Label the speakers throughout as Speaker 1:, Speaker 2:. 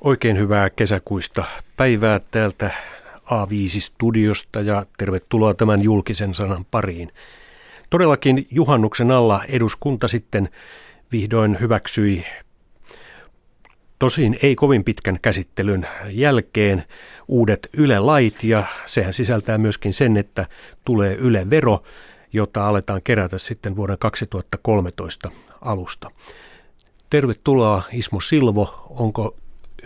Speaker 1: Oikein hyvää kesäkuista päivää täältä A5-studiosta ja tervetuloa tämän julkisen sanan pariin. Todellakin juhannuksen alla eduskunta sitten vihdoin hyväksyi Tosin ei kovin pitkän käsittelyn jälkeen uudet Yle-lait ja sehän sisältää myöskin sen, että tulee Yle-vero, jota aletaan kerätä sitten vuoden 2013 alusta. Tervetuloa Ismo Silvo. Onko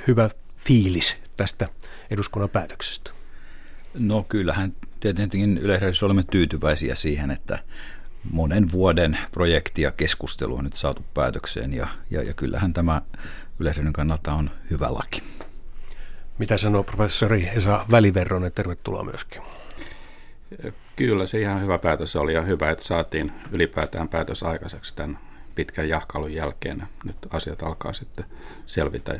Speaker 1: hyvä fiilis tästä eduskunnan päätöksestä?
Speaker 2: No kyllähän tietenkin yleisössä olemme tyytyväisiä siihen, että monen vuoden projekti ja keskustelu on nyt saatu päätökseen ja, ja, ja kyllähän tämä yleisön kannalta on hyvä laki.
Speaker 1: Mitä sanoo professori Esa Väliverronen? Tervetuloa myöskin.
Speaker 3: Kyllä se ihan hyvä päätös oli ja hyvä, että saatiin ylipäätään päätös aikaiseksi tämän pitkän jahkailun jälkeen. Nyt asiat alkaa sitten selvitä.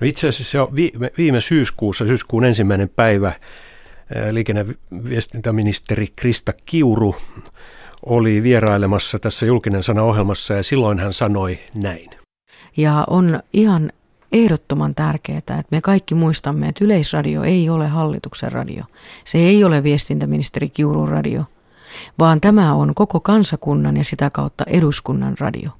Speaker 1: No itse asiassa jo viime, syyskuussa, syyskuun ensimmäinen päivä, liikenne- ja viestintäministeri Krista Kiuru oli vierailemassa tässä julkinen sana ohjelmassa ja silloin hän sanoi näin.
Speaker 4: Ja on ihan ehdottoman tärkeää, että me kaikki muistamme, että Yleisradio ei ole hallituksen radio. Se ei ole viestintäministeri Kiurun radio, vaan tämä on koko kansakunnan ja sitä kautta eduskunnan radio.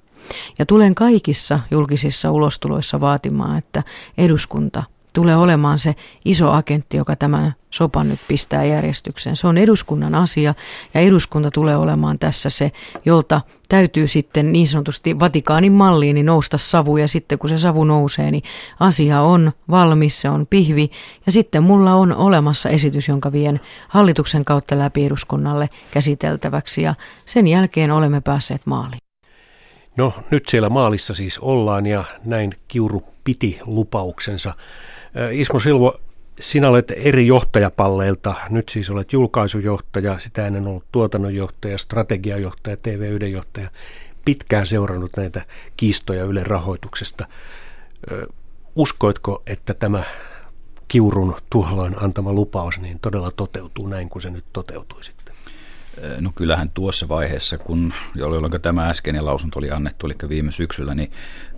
Speaker 4: Ja tulen kaikissa julkisissa ulostuloissa vaatimaan, että eduskunta tulee olemaan se iso agentti, joka tämän sopan nyt pistää järjestykseen. Se on eduskunnan asia ja eduskunta tulee olemaan tässä se, jolta täytyy sitten niin sanotusti Vatikaanin malliin niin nousta savu ja sitten kun se savu nousee, niin asia on valmis, se on pihvi ja sitten mulla on olemassa esitys, jonka vien hallituksen kautta läpi eduskunnalle käsiteltäväksi ja sen jälkeen olemme päässeet maaliin.
Speaker 1: No nyt siellä maalissa siis ollaan ja näin Kiuru piti lupauksensa. Ismo Silvo, sinä olet eri johtajapalleilta. Nyt siis olet julkaisujohtaja, sitä ennen ollut tuotannonjohtaja, strategiajohtaja, TV-yden johtaja. Pitkään seurannut näitä kiistoja Ylen rahoituksesta. Uskoitko, että tämä Kiurun tuolloin antama lupaus niin todella toteutuu näin kuin se nyt toteutuisi?
Speaker 2: No kyllähän tuossa vaiheessa, kun, jolloin tämä äskeinen lausunto oli annettu, eli viime syksyllä, niin,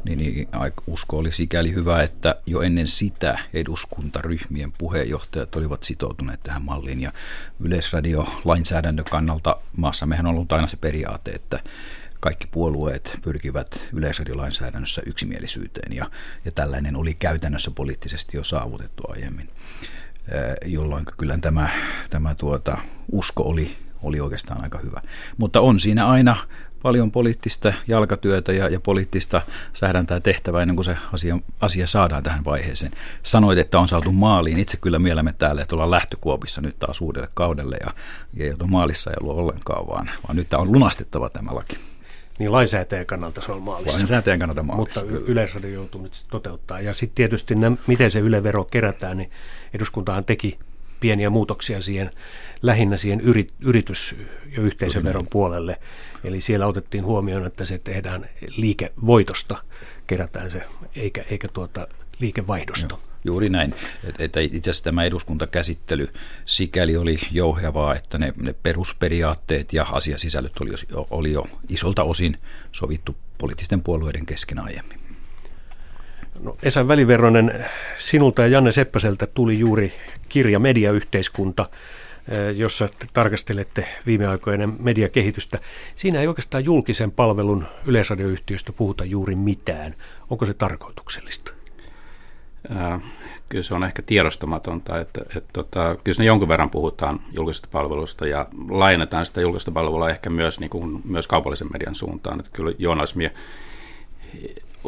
Speaker 2: niin, niin usko oli sikäli hyvä, että jo ennen sitä eduskuntaryhmien puheenjohtajat olivat sitoutuneet tähän malliin. Ja yleisradio lainsäädännön kannalta maassa mehän on ollut aina se periaate, että kaikki puolueet pyrkivät yleisradiolainsäädännössä yksimielisyyteen ja, ja tällainen oli käytännössä poliittisesti jo saavutettu aiemmin, jolloin kyllä tämä, tämä tuota, usko oli oli oikeastaan aika hyvä. Mutta on siinä aina paljon poliittista jalkatyötä ja, ja poliittista sähdäntää tehtävää ennen kuin se asia, asia saadaan tähän vaiheeseen. Sanoit, että on saatu maaliin. Itse kyllä mielemme täällä, että ollaan lähtökuopissa nyt taas uudelle kaudelle ja, ja ei ole maalissa ei ollut ollenkaan, vaan, vaan nyt tämä on lunastettava tämä laki.
Speaker 1: Niin lainsäätäjän kannalta se on maalissa.
Speaker 2: Lainsäätäjän kannalta maalissa.
Speaker 1: Mutta Yleisradio joutuu nyt toteuttaa. Ja sitten tietysti ne, miten se Yle-vero kerätään, niin eduskuntahan teki pieniä muutoksia siihen, lähinnä siihen yrit, yritys- ja yhteisöveron puolelle. Eli siellä otettiin huomioon, että se tehdään liikevoitosta, kerätään se, eikä, eikä tuota liikevaihdosta. Joo.
Speaker 2: Juuri näin. Että itse asiassa tämä eduskuntakäsittely sikäli oli jouhevaa, että ne, ne perusperiaatteet ja asiasisällöt oli oli jo isolta osin sovittu poliittisten puolueiden kesken aiemmin.
Speaker 1: No, Esa Väliverronen, sinulta ja Janne Seppäseltä tuli juuri kirja Mediayhteiskunta, eh, jossa tarkastelette viime aikoina mediakehitystä. Siinä ei oikeastaan julkisen palvelun yleisradioyhtiöstä puhuta juuri mitään. Onko se tarkoituksellista?
Speaker 3: Äh, kyllä se on ehkä tiedostamatonta, että, että, että tota, kyllä siinä jonkun verran puhutaan julkisesta palvelusta ja laajennetaan sitä julkista palvelua ehkä myös, niin kuin, myös kaupallisen median suuntaan. Että kyllä journalismi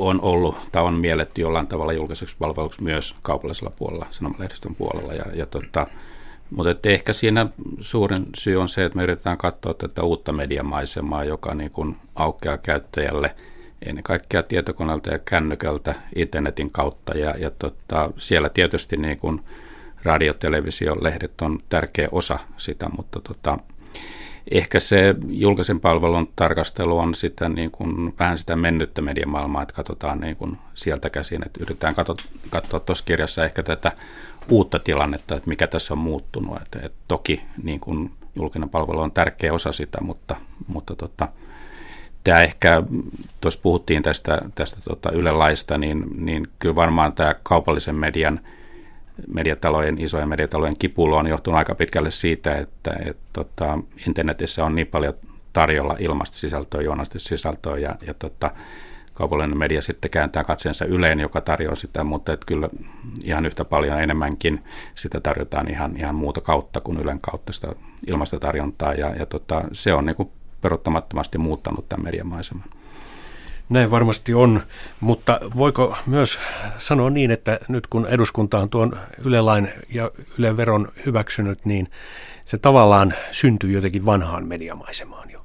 Speaker 3: on ollut tai on mielletty jollain tavalla julkiseksi palveluksi myös kaupallisella puolella, sanomalehdistön puolella. Ja, ja tota, mutta että ehkä siinä suurin syy on se, että me yritetään katsoa tätä uutta mediamaisemaa, joka niin kuin aukeaa käyttäjälle ennen kaikkea tietokoneelta ja kännykältä internetin kautta. Ja, ja tota, siellä tietysti niin kuin radio, televisio, lehdet on tärkeä osa sitä, mutta tota, ehkä se julkisen palvelun tarkastelu on sitä niin kuin, vähän sitä mennyttä mediamaailmaa, että katsotaan niin kuin sieltä käsin, että yritetään katsoa tuossa kirjassa ehkä tätä uutta tilannetta, että mikä tässä on muuttunut. Että, että toki niin kuin julkinen palvelu on tärkeä osa sitä, mutta, mutta tota, tämä ehkä, tuossa puhuttiin tästä, tästä tota Yle laista, niin, niin kyllä varmaan tämä kaupallisen median, mediatalojen, isojen mediatalojen kipuilu on johtunut aika pitkälle siitä, että et, tota, internetissä on niin paljon tarjolla ilmasta sisältöä, journalistista sisältöä ja, ja tota, kaupallinen media sitten kääntää katseensa Yleen, joka tarjoaa sitä, mutta että kyllä ihan yhtä paljon enemmänkin sitä tarjotaan ihan, ihan muuta kautta kuin Ylen kautta sitä ilmastotarjontaa ja, ja tota, se on niin kuin peruuttamattomasti muuttanut tämän mediamaiseman.
Speaker 1: Näin varmasti on, mutta voiko myös sanoa niin, että nyt kun eduskunta on tuon Yle-lain ja Yle-veron hyväksynyt, niin se tavallaan syntyy jotenkin vanhaan mediamaisemaan jo.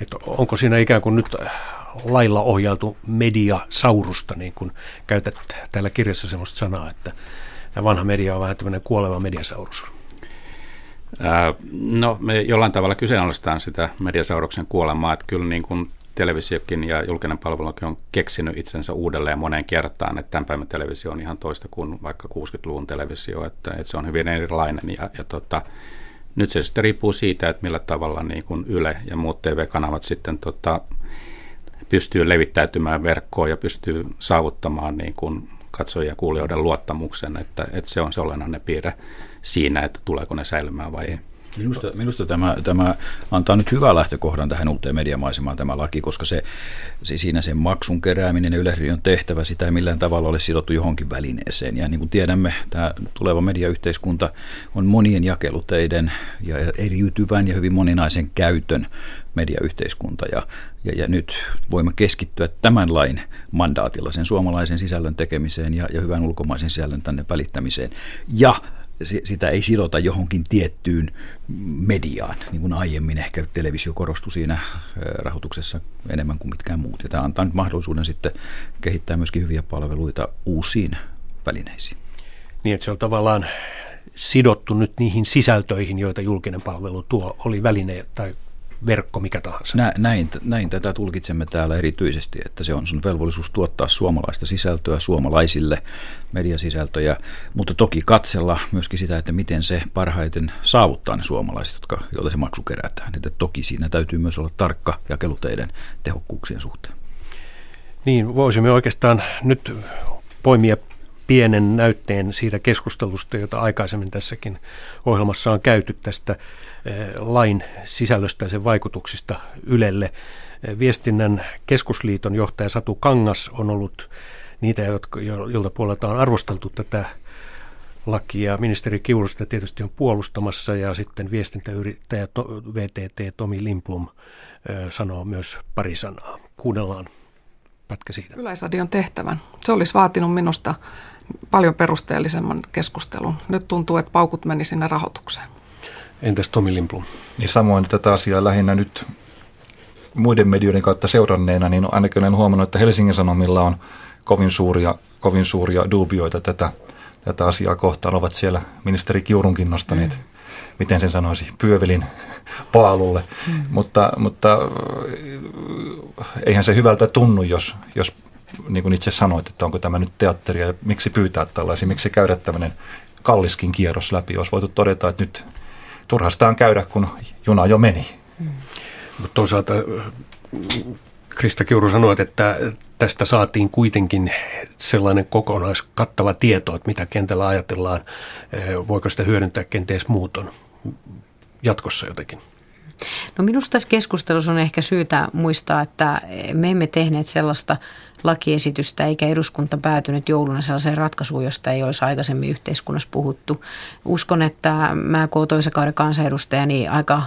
Speaker 1: Että onko siinä ikään kuin nyt lailla ohjailtu mediasaurusta, niin kuin käytät täällä kirjassa sellaista sanaa, että vanha media on vähän tämmöinen kuoleva mediasaurus.
Speaker 3: No, me jollain tavalla kyseenalaistetaan sitä mediasauruksen kuolemaa, että kyllä niin kuin televisiokin ja julkinen palvelukin on keksinyt itsensä uudelleen moneen kertaan, että tämän päivän televisio on ihan toista kuin vaikka 60-luvun televisio, että, että se on hyvin erilainen ja, ja tota, nyt se sitten riippuu siitä, että millä tavalla niin kuin Yle ja muut TV-kanavat sitten tota, pystyy levittäytymään verkkoon ja pystyy saavuttamaan niin kuin katsojia ja kuulijoiden luottamuksen, että, että se on se olennainen piirre siinä, että tuleeko ne säilymään vai ei.
Speaker 2: Minusta, minusta tämä, tämä antaa nyt hyvää lähtökohdan tähän uuteen mediamaisemaan tämä laki, koska se, se siinä sen maksun kerääminen ja Yleisradion tehtävä, sitä ei millään tavalla ole sidottu johonkin välineeseen. Ja niin kuin tiedämme, tämä tuleva mediayhteiskunta on monien jakeluteiden ja eriytyvän ja hyvin moninaisen käytön mediayhteiskunta. Ja, ja, ja nyt voimme keskittyä tämän lain mandaatilla sen suomalaisen sisällön tekemiseen ja, ja hyvän ulkomaisen sisällön tänne välittämiseen. Ja sitä ei sidota johonkin tiettyyn mediaan, niin kuin aiemmin ehkä televisio korostui siinä rahoituksessa enemmän kuin mitkään muut. Ja tämä antaa nyt mahdollisuuden sitten kehittää myöskin hyviä palveluita uusiin välineisiin.
Speaker 1: Niin, että se on tavallaan sidottu nyt niihin sisältöihin, joita julkinen palvelu tuo, oli väline tai verkko mikä tahansa.
Speaker 2: Nä, näin, näin tätä tulkitsemme täällä erityisesti, että se on sun velvollisuus tuottaa suomalaista sisältöä suomalaisille mediasisältöjä, mutta toki katsella myöskin sitä, että miten se parhaiten saavuttaa ne suomalaiset, jotka, joilta se maksu kerätään. Että toki siinä täytyy myös olla tarkka jakeluteiden tehokkuuksien suhteen.
Speaker 1: Niin, voisimme oikeastaan nyt poimia pienen näytteen siitä keskustelusta, jota aikaisemmin tässäkin ohjelmassa on käyty tästä lain sisällöstä ja sen vaikutuksista Ylelle. Eh, viestinnän keskusliiton johtaja Satu Kangas on ollut niitä, jotka, jolta puolelta on arvosteltu tätä lakia. Ministeri Kiurusta tietysti on puolustamassa ja sitten viestintäyrittäjä VTT Tomi Limplum eh, sanoo myös pari sanaa. Kuunnellaan pätkä siitä.
Speaker 5: Yleisradion tehtävän. Se olisi vaatinut minusta paljon perusteellisemman keskustelun. Nyt tuntuu, että paukut meni sinne rahoitukseen.
Speaker 1: Entäs Tomi Limplum?
Speaker 6: Niin samoin tätä asiaa lähinnä nyt muiden medioiden kautta seuranneena, niin ainakin olen huomannut, että Helsingin Sanomilla on kovin suuria, kovin suuria dubioita tätä, tätä asiaa kohtaan. Ovat siellä ministeri Kiurunkin nostaneet, mm. miten sen sanoisi, pyövelin paalulle. Mm. Mutta, mutta eihän se hyvältä tunnu, jos, jos niin kuin itse sanoit, että onko tämä nyt teatteria ja miksi pyytää tällaisia, miksi käydä tämmöinen kalliskin kierros läpi. Olisi voitu todeta, että nyt turhastaan käydä, kun juna jo meni. Mm.
Speaker 1: Mutta toisaalta Krista Kiuru sanoi, että tästä saatiin kuitenkin sellainen kokonaiskattava tieto, että mitä kentällä ajatellaan. Voiko sitä hyödyntää kenties muuton jatkossa jotenkin?
Speaker 4: No minusta tässä keskustelussa on ehkä syytä muistaa, että me emme tehneet sellaista lakiesitystä eikä eduskunta päätynyt jouluna sellaiseen ratkaisuun, josta ei olisi aikaisemmin yhteiskunnassa puhuttu. Uskon, että mä kun toisen kauden kansanedustaja, niin aika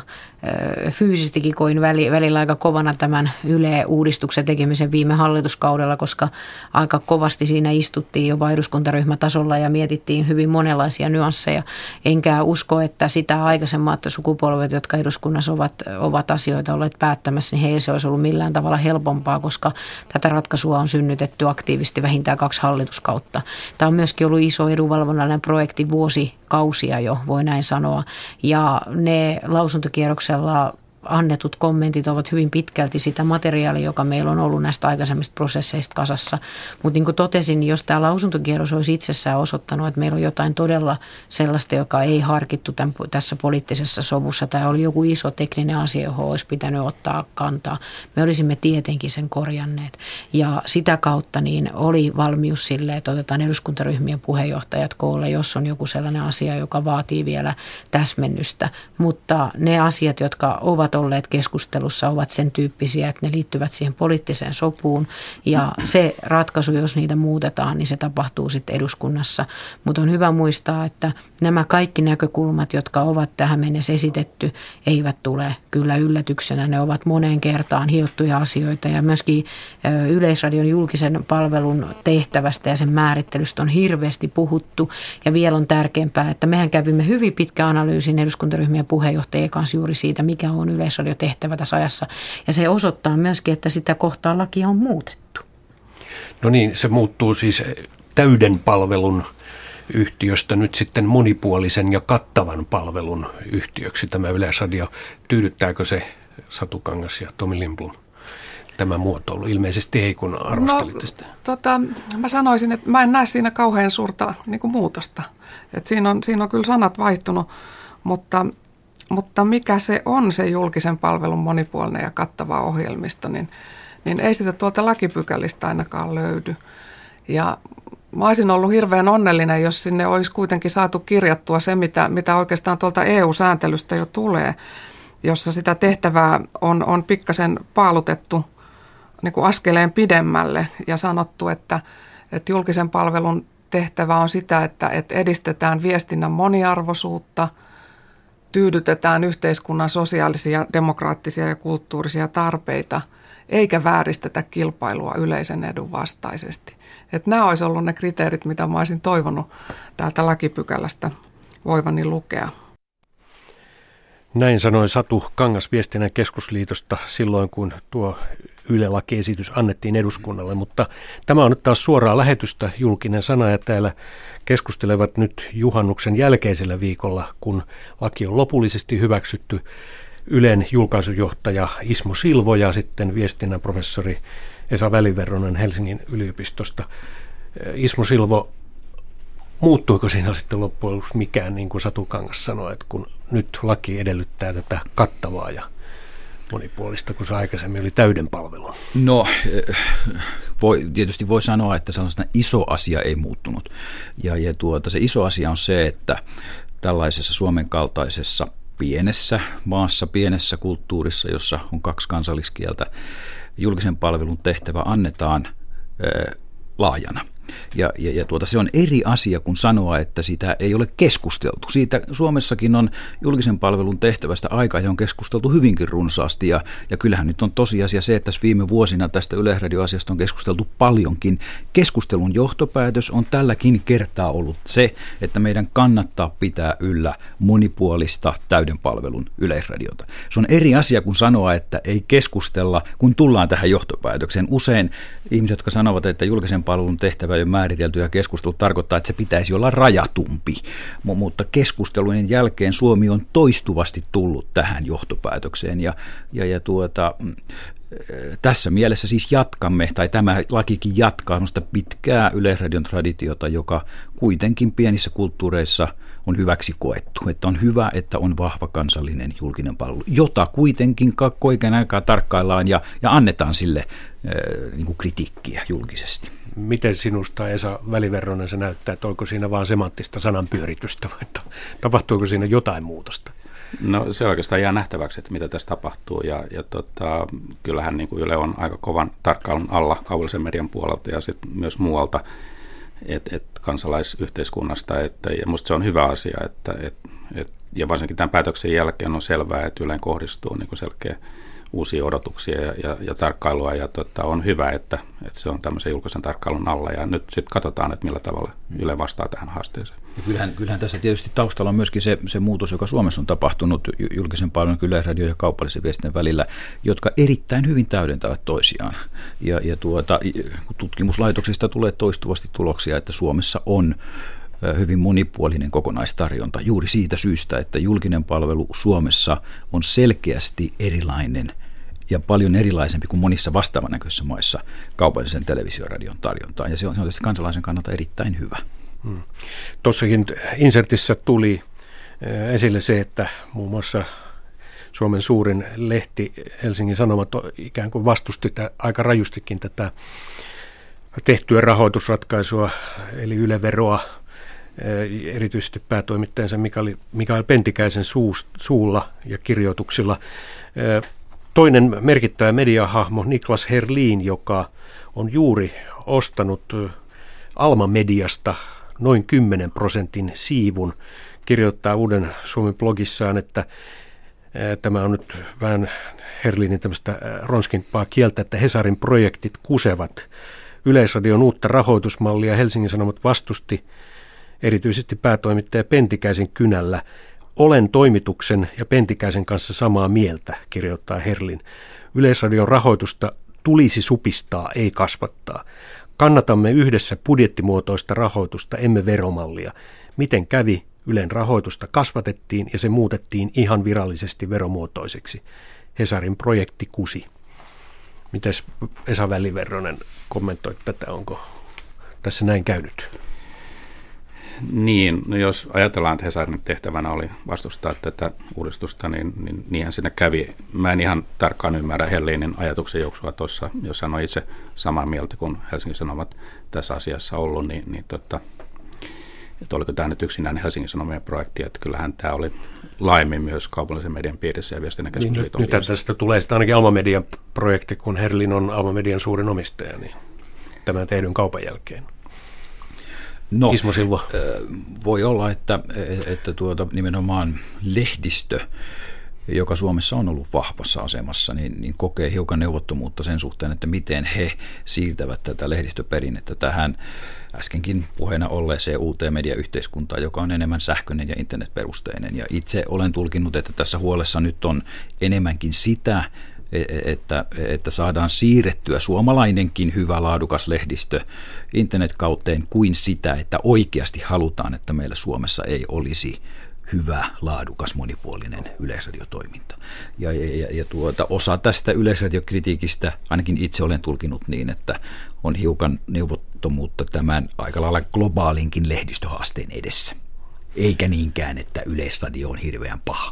Speaker 4: fyysisestikin koin välillä aika kovana tämän Yle-uudistuksen tekemisen viime hallituskaudella, koska aika kovasti siinä istuttiin jopa eduskuntaryhmätasolla ja mietittiin hyvin monenlaisia nyansseja. Enkä usko, että sitä aikaisemmat sukupolvet, jotka eduskunnassa ovat, ovat asioita olleet päättämässä, niin heillä se olisi ollut millään tavalla helpompaa, koska tätä ratkaisua on synnytetty aktiivisesti vähintään kaksi hallituskautta. Tämä on myöskin ollut iso edunvalvonnallinen projekti vuosikausia jo, voi näin sanoa. Ja ne lausuntokierroksella annetut kommentit ovat hyvin pitkälti sitä materiaalia, joka meillä on ollut näistä aikaisemmista prosesseista kasassa. Mutta niin kuin totesin, jos tämä lausuntokierros olisi itsessään osoittanut, että meillä on jotain todella sellaista, joka ei harkittu tämän, tässä poliittisessa sovussa tai oli joku iso tekninen asia, johon olisi pitänyt ottaa kantaa, me olisimme tietenkin sen korjanneet. Ja sitä kautta niin oli valmius sille, että otetaan eduskuntaryhmien puheenjohtajat koolle, jos on joku sellainen asia, joka vaatii vielä täsmennystä. Mutta ne asiat, jotka ovat olleet keskustelussa, ovat sen tyyppisiä, että ne liittyvät siihen poliittiseen sopuun. Ja se ratkaisu, jos niitä muutetaan, niin se tapahtuu sitten eduskunnassa. Mutta on hyvä muistaa, että nämä kaikki näkökulmat, jotka ovat tähän mennessä esitetty, eivät tule kyllä yllätyksenä. Ne ovat moneen kertaan hiottuja asioita ja myöskin Yleisradion julkisen palvelun tehtävästä ja sen määrittelystä on hirveästi puhuttu. Ja vielä on tärkeämpää, että mehän kävimme hyvin pitkä analyysin eduskuntaryhmien puheenjohtajien kanssa juuri siitä, mikä on yleisradiotehtävä tässä ajassa. Ja se osoittaa myöskin, että sitä kohtaa lakia on muutettu.
Speaker 1: No niin, se muuttuu siis täyden palvelun yhtiöstä nyt sitten monipuolisen ja kattavan palvelun yhtiöksi tämä Yleisradio. Tyydyttääkö se Satu Kangas ja Tomi Lindblom? tämä muotoilu? Ilmeisesti ei, kun arvostelitte no, sitä.
Speaker 5: Tota, mä sanoisin, että mä en näe siinä kauhean suurta niin kuin muutosta. Et siinä, on, siinä on kyllä sanat vaihtunut, mutta, mutta mikä se on se julkisen palvelun monipuolinen ja kattava ohjelmisto, niin, niin ei sitä tuolta lakipykälistä ainakaan löydy. Ja mä olisin ollut hirveän onnellinen, jos sinne olisi kuitenkin saatu kirjattua se, mitä, mitä oikeastaan tuolta EU-sääntelystä jo tulee, jossa sitä tehtävää on, on pikkasen paalutettu – niin kuin askeleen pidemmälle ja sanottu, että, että julkisen palvelun tehtävä on sitä, että, että edistetään viestinnän moniarvoisuutta, tyydytetään yhteiskunnan sosiaalisia, demokraattisia ja kulttuurisia tarpeita, eikä vääristetä kilpailua yleisen edun vastaisesti. Että nämä olisi ollut ne kriteerit, mitä mä olisin toivonut täältä lakipykälästä voivani lukea.
Speaker 1: Näin sanoi Satu Kangas viestinnän keskusliitosta silloin, kun tuo Yle-lakiesitys annettiin eduskunnalle, mutta tämä on nyt taas suoraa lähetystä julkinen sana ja täällä keskustelevat nyt juhannuksen jälkeisellä viikolla, kun laki on lopullisesti hyväksytty Ylen julkaisujohtaja Ismo Silvo ja sitten viestinnän professori Esa Väliverronen Helsingin yliopistosta. Ismo Silvo, muuttuiko siinä sitten loppujen lopuksi mikään, niin kuin Satu Kangas sanoi, että kun nyt laki edellyttää tätä kattavaa ja monipuolista, kun se aikaisemmin oli täyden palvelun?
Speaker 2: No, eh, voi, tietysti voi sanoa, että sellaisena iso asia ei muuttunut. Ja, ja tuota, se iso asia on se, että tällaisessa Suomen kaltaisessa pienessä maassa, pienessä kulttuurissa, jossa on kaksi kansalliskieltä, julkisen palvelun tehtävä annetaan eh, laajana – ja, ja, ja tuota, se on eri asia kuin sanoa, että sitä ei ole keskusteltu. Siitä Suomessakin on julkisen palvelun tehtävästä aika, ja on keskusteltu hyvinkin runsaasti. Ja, ja kyllähän nyt on tosiasia se, että tässä viime vuosina tästä Yleisradioasiasta on keskusteltu paljonkin. Keskustelun johtopäätös on tälläkin kertaa ollut se, että meidän kannattaa pitää yllä monipuolista täyden palvelun Yleisradiota. Se on eri asia kuin sanoa, että ei keskustella, kun tullaan tähän johtopäätökseen. Usein ihmiset, jotka sanovat, että julkisen palvelun tehtävä ole määritelty ja keskustelu tarkoittaa, että se pitäisi olla rajatumpi. Mutta keskustelujen jälkeen Suomi on toistuvasti tullut tähän johtopäätökseen ja, ja, ja tuota, mm, tässä mielessä siis jatkamme, tai tämä lakikin jatkaa sellaista pitkää yleisradion traditiota, joka kuitenkin pienissä kulttuureissa on hyväksi koettu. Että on hyvä, että on vahva kansallinen julkinen palvelu, jota kuitenkin oikein aikaa tarkkaillaan ja, ja annetaan sille niin kuin kritiikkiä julkisesti.
Speaker 1: Miten sinusta Esa Väliverronen se näyttää, että onko siinä vain semanttista sananpyöritystä vai tapahtuuko siinä jotain muutosta?
Speaker 3: No se oikeastaan jää nähtäväksi, että mitä tässä tapahtuu ja, ja tota, kyllähän niin kuin Yle on aika kovan tarkkailun alla kaupallisen median puolelta ja sitten myös muualta et, et kansalaisyhteiskunnasta. Että, ja musta se on hyvä asia, että, et, et, ja varsinkin tämän päätöksen jälkeen on selvää, että Yleen kohdistuu niin kuin selkeä uusia odotuksia ja, ja, ja tarkkailua ja tota, on hyvä, että, että se on tämmöisen julkisen tarkkailun alla ja nyt sitten katsotaan, että millä tavalla Yle vastaa tähän haasteeseen.
Speaker 2: Ja kyllähän, kyllähän tässä tietysti taustalla on myöskin se, se muutos, joka Suomessa on tapahtunut julkisen palvelun yleisradio ja kaupallisen viestinnän välillä, jotka erittäin hyvin täydentävät toisiaan. Ja, ja tuota, tutkimuslaitoksista tulee toistuvasti tuloksia, että Suomessa on hyvin monipuolinen kokonaistarjonta juuri siitä syystä, että julkinen palvelu Suomessa on selkeästi erilainen ja paljon erilaisempi kuin monissa vastaavan näköisissä maissa kaupallisen televisioradion tarjontaan. Ja se on, se on tietysti kansalaisen kannalta erittäin hyvä. Hmm.
Speaker 1: Tuossakin insertissä tuli esille se, että muun muassa Suomen suurin lehti Helsingin Sanomat ikään kuin vastusti aika rajustikin tätä tehtyä rahoitusratkaisua, eli yleveroa, erityisesti päätoimittajansa Mikael, Pentikäisen suulla ja kirjoituksilla. Toinen merkittävä mediahahmo, Niklas Herlin, joka on juuri ostanut Alma-mediasta noin 10 prosentin siivun, kirjoittaa uuden Suomen blogissaan, että Tämä on nyt vähän Herlinin tämmöistä ronskimpaa kieltä, että Hesarin projektit kusevat. Yleisradion uutta rahoitusmallia Helsingin Sanomat vastusti erityisesti päätoimittaja Pentikäisen kynällä. Olen toimituksen ja Pentikäisen kanssa samaa mieltä, kirjoittaa Herlin. Yleisradion rahoitusta tulisi supistaa, ei kasvattaa. Kannatamme yhdessä budjettimuotoista rahoitusta, emme veromallia. Miten kävi? Ylen rahoitusta kasvatettiin ja se muutettiin ihan virallisesti veromuotoiseksi. Hesarin projekti Kusi. Mites Esa Väliverronen kommentoi tätä, onko tässä näin käynyt?
Speaker 3: Niin, no jos ajatellaan, että Hesarin tehtävänä oli vastustaa tätä uudistusta, niin, niin niinhän sinne kävi. Mä en ihan tarkkaan ymmärrä Hellinin ajatuksen juoksua tuossa, jos hän on itse samaa mieltä kuin Helsingin Sanomat tässä asiassa ollut, niin, niin tota, että oliko tämä nyt yksinäinen Helsingin Sanomien projekti, että kyllähän tämä oli laajemmin myös kaupallisen median piirissä ja viestinnän keskusliiton
Speaker 1: niin, nyt, nyt tästä tulee sitten ainakin Alma Median projekti, kun Herlin on Alma Median suurin omistaja, niin tämän tehdyn kaupan jälkeen.
Speaker 2: No, Ismo Silva. Voi olla, että, että tuota, nimenomaan lehdistö, joka Suomessa on ollut vahvassa asemassa, niin, niin kokee hiukan neuvottomuutta sen suhteen, että miten he siirtävät tätä lehdistöperinnettä tähän äskenkin puheena olleeseen uuteen mediayhteiskuntaan, joka on enemmän sähköinen ja internetperusteinen. Ja itse olen tulkinnut, että tässä huolessa nyt on enemmänkin sitä, että, että saadaan siirrettyä suomalainenkin hyvä laadukas lehdistö internetkautteen kuin sitä, että oikeasti halutaan, että meillä Suomessa ei olisi hyvä, laadukas, monipuolinen yleisradiotoiminta. Ja, ja, ja tuota, osa tästä yleisradiokritiikistä, ainakin itse olen tulkinut niin, että on hiukan neuvottomuutta tämän aika lailla globaalinkin lehdistöhaasteen edessä. Eikä niinkään, että yleisradio on hirveän paha.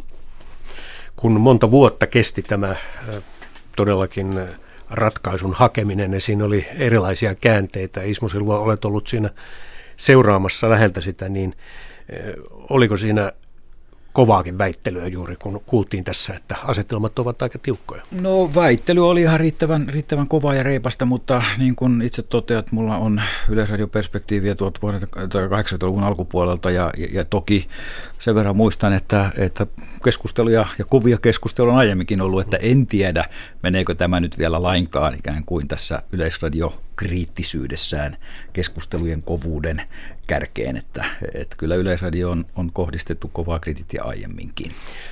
Speaker 1: Kun monta vuotta kesti tämä todellakin ratkaisun hakeminen, niin siinä oli erilaisia käänteitä. Ismo Silva, olet ollut siinä seuraamassa läheltä sitä, niin oliko siinä kovaakin väittelyä juuri, kun kuultiin tässä, että asetelmat ovat aika tiukkoja.
Speaker 2: No väittely oli ihan riittävän, riittävän kovaa ja reipasta, mutta niin kuin itse toteat, mulla on yleisradioperspektiiviä tuolta vuodelta 80-luvun alkupuolelta ja, ja, ja toki sen verran muistan, että, että keskusteluja ja kovia keskusteluja on aiemminkin ollut, että en tiedä, meneekö tämä nyt vielä lainkaan ikään kuin tässä yleisradio kriittisyydessään keskustelujen kovuuden kärkeen, että, että kyllä Yleisradio on, on kohdistettu kovaa kritiikkiä aiemminkin.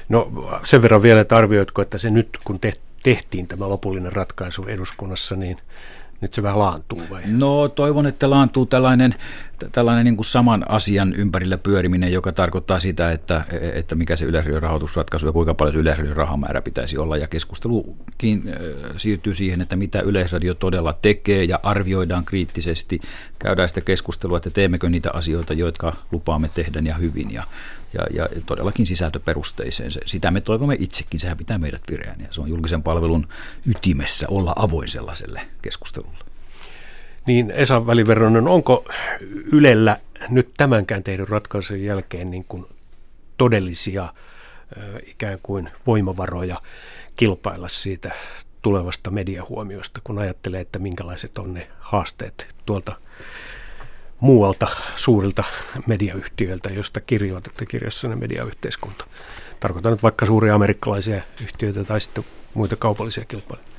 Speaker 1: No sen verran vielä, että arvioitko, että se nyt kun tehtiin tämä lopullinen ratkaisu eduskunnassa, niin nyt se vähän laantuu vai?
Speaker 2: No toivon, että laantuu tällainen, tällainen niin kuin saman asian ympärillä pyöriminen, joka tarkoittaa sitä, että, että mikä se yleisradion rahoitusratkaisu ja kuinka paljon yleisradion rahamäärä pitäisi olla. Ja keskustelukin siirtyy siihen, että mitä yleisradio todella tekee ja arvioidaan kriittisesti. Käydään sitä keskustelua, että teemmekö niitä asioita, jotka lupaamme tehdä ja hyvin. Ja, ja, ja todellakin sisältöperusteiseen. Sitä me toivomme itsekin, sehän pitää meidät vireän ja se on julkisen palvelun ytimessä olla avoin sellaiselle keskustelulle.
Speaker 1: Niin Esa Väliverronen, onko Ylellä nyt tämänkään tehdyn ratkaisun jälkeen niin kuin todellisia ikään kuin voimavaroja kilpailla siitä tulevasta mediahuomiosta, kun ajattelee, että minkälaiset on ne haasteet tuolta muualta suurilta mediayhtiöiltä, josta kirjoitatte kirjassanne mediayhteiskunta. Tarkoitan nyt vaikka suuria amerikkalaisia yhtiöitä tai sitten muita kaupallisia kilpailijoita.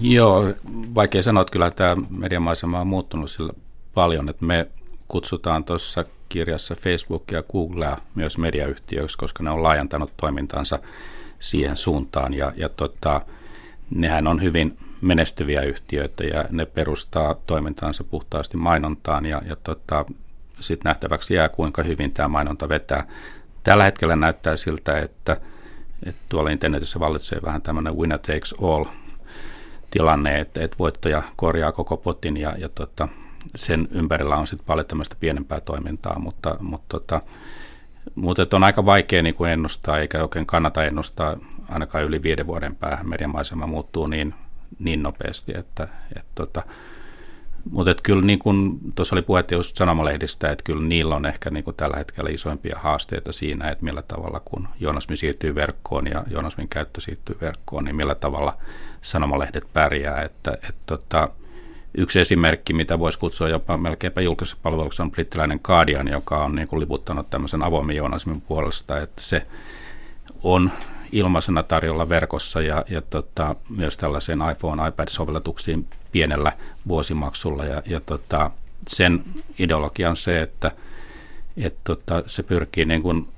Speaker 3: Joo, vaikea sanoa, että kyllä tämä mediamaisema on muuttunut sillä paljon, että me kutsutaan tuossa kirjassa Facebook ja Googlea myös mediayhtiöiksi, koska ne on laajentanut toimintansa siihen suuntaan ja, ja tota, nehän on hyvin menestyviä yhtiöitä ja ne perustaa toimintaansa puhtaasti mainontaan ja, ja tota, sitten nähtäväksi jää, kuinka hyvin tämä mainonta vetää. Tällä hetkellä näyttää siltä, että, että tuolla internetissä vallitsee vähän tämmöinen winner takes all tilanne, että, että voittaja korjaa koko potin ja, ja tota, sen ympärillä on sitten paljon tämmöistä pienempää toimintaa, mutta, mutta, tota, mutta on aika vaikea niin kuin ennustaa, eikä oikein kannata ennustaa ainakaan yli viiden vuoden päähän mediamaisema muuttuu niin, niin nopeasti, että, että tota, mutta et kyllä niin kuin tuossa oli puhetta just sanomalehdistä, että kyllä niillä on ehkä niin tällä hetkellä isoimpia haasteita siinä, että millä tavalla kun journalismi siirtyy verkkoon ja journalismin käyttö siirtyy verkkoon, niin millä tavalla sanomalehdet pärjää. Että, et tota, yksi esimerkki, mitä voisi kutsua jopa melkeinpä julkisessa palveluksessa on brittiläinen Guardian, joka on niin kuin liputtanut tämmöisen avoimen journalismin puolesta, että se on ilmaisena tarjolla verkossa ja, ja tota, myös tällaiseen iPhone, iPad-sovellutuksiin pienellä vuosimaksulla. Ja, ja tota, sen ideologia on se, että et tota, se pyrkii niin kuin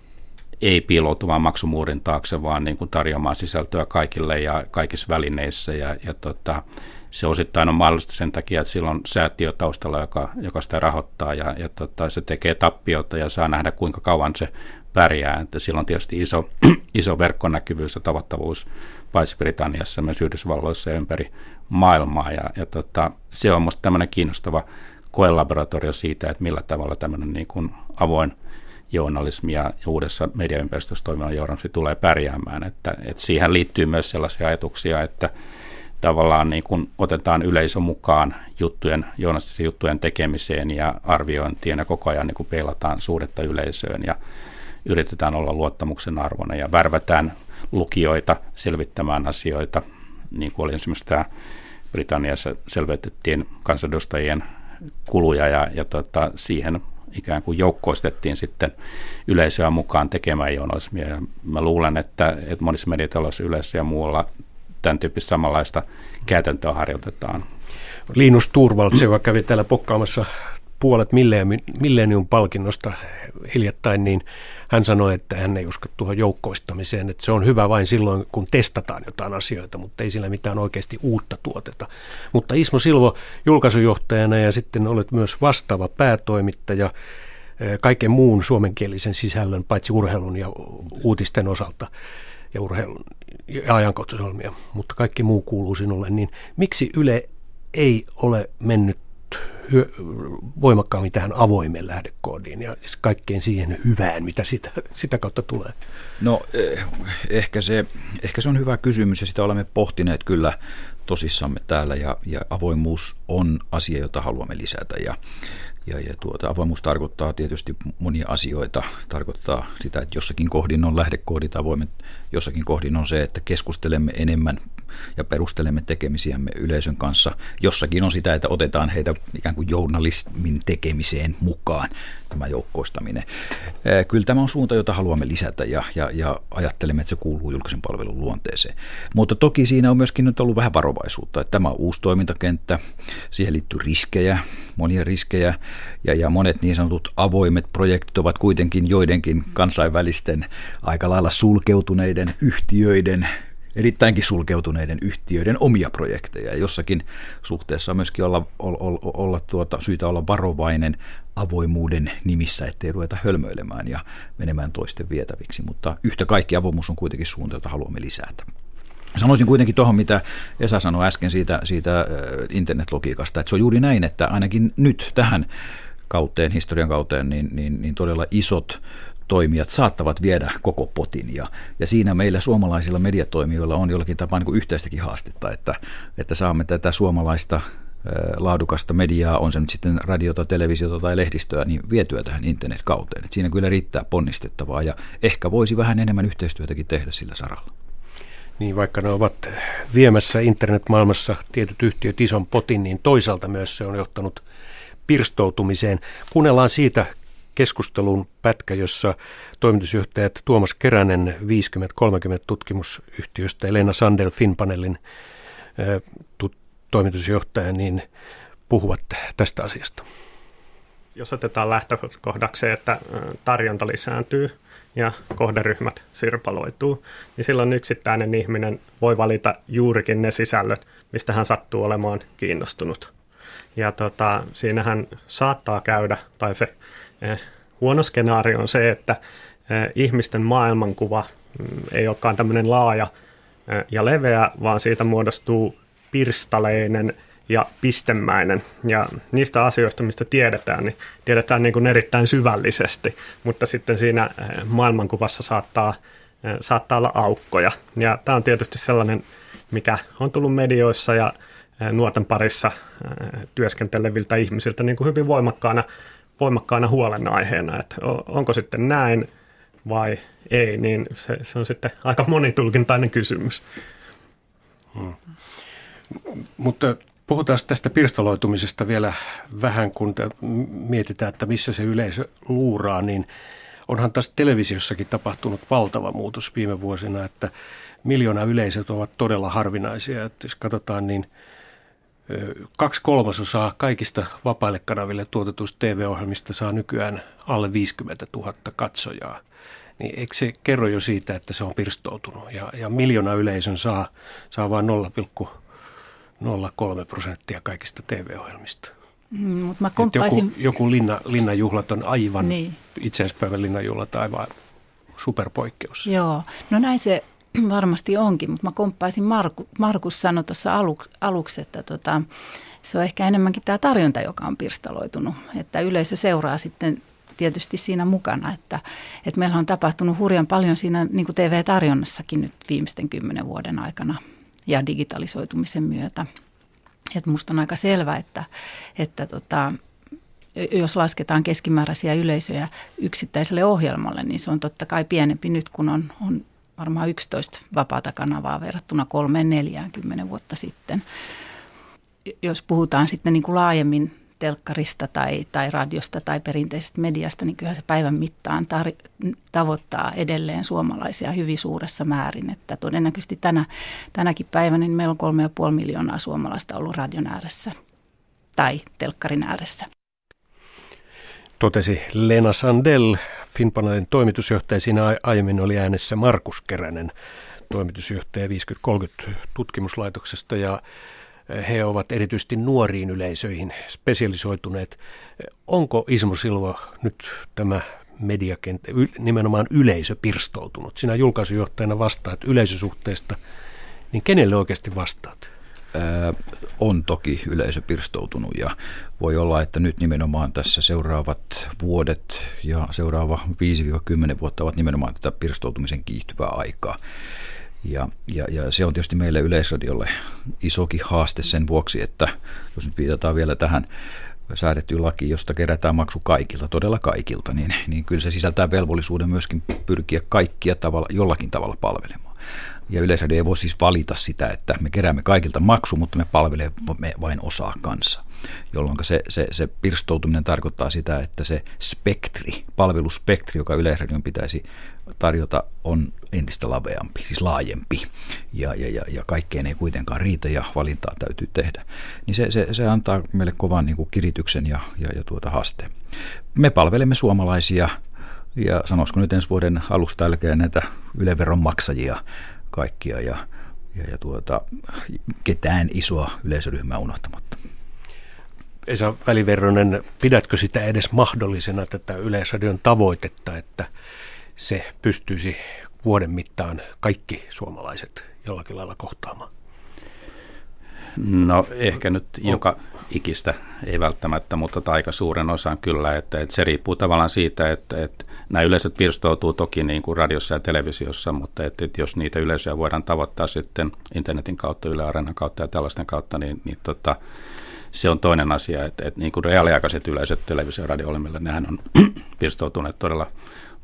Speaker 3: ei piiloutumaan maksumuurin taakse, vaan niin kuin tarjoamaan sisältöä kaikille ja kaikissa välineissä. Ja, ja tota, se osittain on mahdollista sen takia, että sillä on säätiö taustalla, joka, joka sitä rahoittaa ja, ja tota, se tekee tappiota ja saa nähdä, kuinka kauan se pärjää. Että sillä on tietysti iso, iso verkkonäkyvyys ja tavattavuus paitsi Britanniassa, myös Yhdysvalloissa ja ympäri maailmaa. Ja, ja tota, se on minusta tämmöinen kiinnostava koelaboratorio siitä, että millä tavalla tämmöinen niin kuin avoin journalismi ja uudessa mediaympäristössä toimiva journalismi tulee pärjäämään. Että, että siihen liittyy myös sellaisia ajatuksia, että tavallaan niin kuin otetaan yleisö mukaan juttujen, journalistisen juttujen tekemiseen ja arviointiin ja koko ajan niin kuin peilataan suhdetta yleisöön ja yritetään olla luottamuksen arvona ja värvätään lukijoita selvittämään asioita, niin kuin oli esimerkiksi tämä Britanniassa selvitettiin kansanedustajien kuluja ja, ja tota, siihen ikään kuin joukkoistettiin sitten yleisöä mukaan tekemään journalismia. Ja mä luulen, että, että monissa mediataloissa yleensä ja muualla tämän tyyppistä samanlaista käytäntöä harjoitetaan.
Speaker 1: Linus Turvalds, joka kävi täällä pokkaamassa puolet Millennium palkinnosta hiljattain, niin hän sanoi, että hän ei usko tuohon joukkoistamiseen, että se on hyvä vain silloin, kun testataan jotain asioita, mutta ei sillä mitään oikeasti uutta tuoteta. Mutta Ismo Silvo julkaisujohtajana ja sitten olet myös vastaava päätoimittaja eh, kaiken muun suomenkielisen sisällön, paitsi urheilun ja uutisten osalta ja urheilun ja ajankohtaisolmia, mutta kaikki muu kuuluu sinulle, niin miksi Yle ei ole mennyt hyö, voimakkaammin tähän avoimeen lähdekoodiin ja kaikkeen siihen hyvään, mitä sitä, sitä kautta tulee?
Speaker 2: No eh, ehkä se, ehkä se on hyvä kysymys ja sitä olemme pohtineet kyllä tosissamme täällä ja, ja avoimuus on asia, jota haluamme lisätä ja, ja, ja tuota, avoimuus tarkoittaa tietysti monia asioita. Tarkoittaa sitä, että jossakin kohdin on lähdekoodit avoimet, jossakin kohdin on se, että keskustelemme enemmän ja perustelemme tekemisiämme yleisön kanssa. Jossakin on sitä, että otetaan heitä ikään kuin journalismin tekemiseen mukaan, tämä joukkoistaminen. Kyllä tämä on suunta, jota haluamme lisätä ja, ja, ja ajattelemme, että se kuuluu julkisen palvelun luonteeseen. Mutta toki siinä on myöskin nyt ollut vähän varovaisuutta. Että tämä on uusi toimintakenttä, siihen liittyy riskejä, monia riskejä ja, ja monet niin sanotut avoimet projektit ovat kuitenkin joidenkin kansainvälisten aika lailla sulkeutuneiden yhtiöiden erittäinkin sulkeutuneiden yhtiöiden omia projekteja. jossakin suhteessa on myöskin olla, olla, olla tuota, syytä olla varovainen avoimuuden nimissä, ettei ruveta hölmöilemään ja menemään toisten vietäviksi. Mutta yhtä kaikki avoimuus on kuitenkin suunta, jota haluamme lisätä. Sanoisin kuitenkin tuohon, mitä Esa sanoi äsken siitä, siitä internetlogiikasta, että se on juuri näin, että ainakin nyt tähän kauteen, historian kauteen, niin, niin, niin todella isot toimijat saattavat viedä koko potin. Ja, ja siinä meillä suomalaisilla mediatoimijoilla on jollakin tapaa niin yhteistäkin haastetta, että, että saamme tätä suomalaista laadukasta mediaa, on se nyt sitten radiota, televisiota tai lehdistöä, niin vietyä tähän internetkauteen. Et siinä kyllä riittää ponnistettavaa ja ehkä voisi vähän enemmän yhteistyötäkin tehdä sillä saralla.
Speaker 1: Niin, vaikka ne ovat viemässä internetmaailmassa tietyt yhtiöt ison potin, niin toisaalta myös se on johtanut pirstoutumiseen. Kuunnellaan siitä keskustelun pätkä, jossa toimitusjohtajat Tuomas Keränen 50-30 tutkimusyhtiöstä Elena Sandel Finpanelin toimitusjohtaja, niin puhuvat tästä asiasta.
Speaker 7: Jos otetaan lähtökohdaksi, että tarjonta lisääntyy ja kohderyhmät sirpaloituu, niin silloin yksittäinen ihminen voi valita juurikin ne sisällöt, mistä hän sattuu olemaan kiinnostunut. Ja tota, siinähän saattaa käydä, tai se huono skenaario on se, että ihmisten maailmankuva mm, ei olekaan tämmöinen laaja ja leveä, vaan siitä muodostuu pirstaleinen ja pistemäinen. Ja niistä asioista, mistä tiedetään, niin tiedetään niin kuin erittäin syvällisesti, mutta sitten siinä maailmankuvassa saattaa, saattaa olla aukkoja. Ja tämä on tietysti sellainen, mikä on tullut medioissa ja nuorten parissa työskenteleviltä ihmisiltä niin kuin hyvin voimakkaana, voimakkaana huolenaiheena, että onko sitten näin vai ei, niin se, se on sitten aika monitulkintainen kysymys. Hmm.
Speaker 1: Mutta puhutaan tästä pirstaloitumisesta vielä vähän, kun mietitään, että missä se yleisö luuraa, niin onhan taas televisiossakin tapahtunut valtava muutos viime vuosina, että miljoona yleisöt ovat todella harvinaisia. Että jos katsotaan, niin kaksi kolmasosaa kaikista vapaille kanaville tuotetuista TV-ohjelmista saa nykyään alle 50 000 katsojaa. Niin eikö se kerro jo siitä, että se on pirstoutunut ja, ja miljoona yleisön saa, saa vain 0,03 prosenttia kaikista TV-ohjelmista.
Speaker 8: Mm, mutta mä komppaisin...
Speaker 1: Joku, joku linna, linnanjuhlat on aivan, niin. itsenäispäivän linnanjuhlat aivan superpoikkeus.
Speaker 8: Joo, no näin se varmasti onkin, mutta mä komppaisin, Marku, Markus sanoi tuossa alu, aluksi, että tota, se on ehkä enemmänkin tämä tarjonta, joka on pirstaloitunut, että yleisö seuraa sitten tietysti siinä mukana, että, että meillä on tapahtunut hurjan paljon siinä niin kuin TV-tarjonnassakin nyt viimeisten kymmenen vuoden aikana ja digitalisoitumisen myötä. Että musta on aika selvä, että, että tota, jos lasketaan keskimääräisiä yleisöjä yksittäiselle ohjelmalle, niin se on totta kai pienempi nyt, kun on, on varmaan 11 vapaata kanavaa verrattuna 3-40 vuotta sitten. Jos puhutaan sitten niin kuin laajemmin telkkarista tai, tai radiosta tai perinteisestä mediasta, niin kyllä se päivän mittaan tar- tavoittaa edelleen suomalaisia hyvin suuressa määrin. Että todennäköisesti tänä, tänäkin päivänä niin meillä on kolme ja puoli miljoonaa suomalaista ollut radion ääressä tai telkkarin ääressä.
Speaker 1: Totesi Lena Sandell, Finpanelin toimitusjohtaja. Siinä aiemmin oli äänessä Markus Keränen, toimitusjohtaja 5030 tutkimuslaitoksesta ja he ovat erityisesti nuoriin yleisöihin spesialisoituneet. Onko Ismo Silva nyt tämä mediakenttä, nimenomaan yleisö pirstoutunut? Sinä julkaisujohtajana vastaat yleisösuhteesta, niin kenelle oikeasti vastaat?
Speaker 2: On toki yleisö pirstoutunut ja voi olla, että nyt nimenomaan tässä seuraavat vuodet ja seuraava 5-10 vuotta ovat nimenomaan tätä pirstoutumisen kiihtyvää aikaa. Ja, ja, ja se on tietysti meille Yleisradiolle isokin haaste sen vuoksi, että jos nyt viitataan vielä tähän säädettyyn lakiin, josta kerätään maksu kaikilta, todella kaikilta, niin, niin kyllä se sisältää velvollisuuden myöskin pyrkiä kaikkia tavalla, jollakin tavalla palvelemaan. Ja Yleisradio ei voi siis valita sitä, että me keräämme kaikilta maksu, mutta me palvelemme vain osaa kanssa. Jolloin se, se, se pirstoutuminen tarkoittaa sitä, että se spektri, palveluspektri, joka Yleisradion pitäisi tarjota, on entistä laveampi, siis laajempi. Ja, ja, ja, ja kaikkeen ei kuitenkaan riitä ja valintaa täytyy tehdä. Niin se, se, se antaa meille kovan niin kuin kirityksen ja, ja, ja tuota haasteen. Me palvelemme suomalaisia ja sanoisiko nyt ensi vuoden alusta jälkeen näitä yleveron maksajia kaikkia ja, ja, ja tuota, ketään isoa yleisöryhmää unohtamatta.
Speaker 1: Esa Väliverronen, pidätkö sitä edes mahdollisena tätä Yleisradion tavoitetta, että se pystyisi vuoden mittaan kaikki suomalaiset jollakin lailla kohtaamaan?
Speaker 3: No ehkä nyt joka ikistä ei välttämättä, mutta aika suuren osan kyllä, että, että se riippuu tavallaan siitä, että, että nämä yleisöt pirstoutuu toki niin kuin radiossa ja televisiossa, mutta että, että jos niitä yleisöjä voidaan tavoittaa sitten internetin kautta, Yle Areenan kautta ja tällaisten kautta, niin, niin tota, se on toinen asia, että, että niin kuin reaaliaikaiset yleisöt televisio- ja radio nehän on pirstoutuneet todella